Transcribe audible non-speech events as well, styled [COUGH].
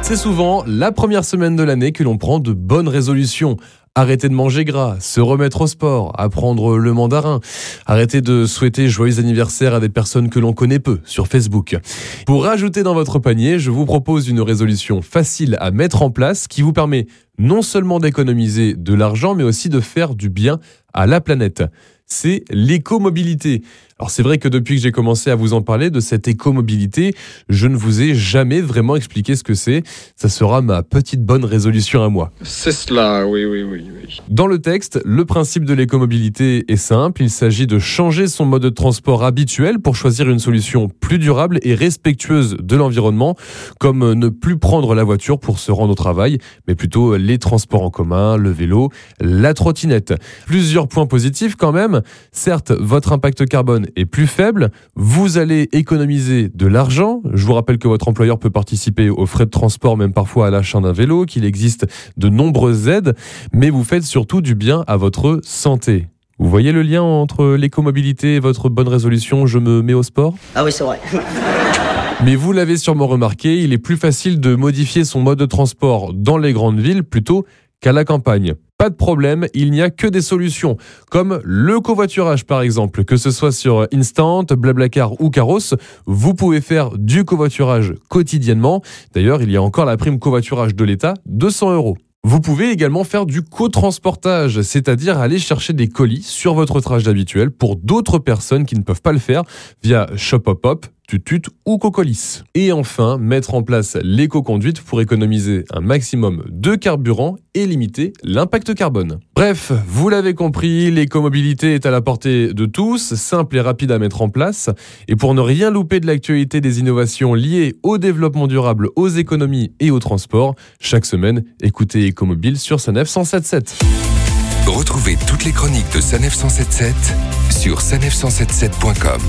C'est souvent la première semaine de l'année que l'on prend de bonnes résolutions. Arrêter de manger gras, se remettre au sport, apprendre le mandarin, arrêter de souhaiter joyeux anniversaire à des personnes que l'on connaît peu sur Facebook. Pour rajouter dans votre panier, je vous propose une résolution facile à mettre en place qui vous permet non seulement d'économiser de l'argent, mais aussi de faire du bien à la planète. C'est l'écomobilité. Alors c'est vrai que depuis que j'ai commencé à vous en parler de cette écomobilité, je ne vous ai jamais vraiment expliqué ce que c'est. Ça sera ma petite bonne résolution à moi. C'est cela, oui, oui, oui, Dans le texte, le principe de l'écomobilité est simple. Il s'agit de changer son mode de transport habituel pour choisir une solution plus durable et respectueuse de l'environnement, comme ne plus prendre la voiture pour se rendre au travail, mais plutôt les transports en commun, le vélo, la trottinette. Plusieurs points positifs quand même. Certes, votre impact carbone est plus faible, vous allez économiser de l'argent. Je vous rappelle que votre employeur peut participer aux frais de transport, même parfois à l'achat d'un vélo, qu'il existe de nombreuses aides, mais vous faites surtout du bien à votre santé. Vous voyez le lien entre l'écomobilité et votre bonne résolution Je me mets au sport? Ah oui, c'est vrai. [LAUGHS] Mais vous l'avez sûrement remarqué, il est plus facile de modifier son mode de transport dans les grandes villes plutôt qu'à la campagne. Pas de problème, il n'y a que des solutions, comme le covoiturage par exemple, que ce soit sur Instant, Blablacar ou Caros, vous pouvez faire du covoiturage quotidiennement. D'ailleurs, il y a encore la prime covoiturage de l'État, 200 euros. Vous pouvez également faire du co-transportage, c'est-à-dire aller chercher des colis sur votre trajet habituel pour d'autres personnes qui ne peuvent pas le faire via Shopopop, Tutut ou Cocolis. Et enfin, mettre en place l'éco-conduite pour économiser un maximum de carburant et limiter l'impact carbone. Bref, vous l'avez compris, l'écomobilité est à la portée de tous, simple et rapide à mettre en place. Et pour ne rien louper de l'actualité des innovations liées au développement durable, aux économies et au transport, chaque semaine, écoutez Écomobile sur Sanef 177. Retrouvez toutes les chroniques de Sanef 177 sur sanef177.com.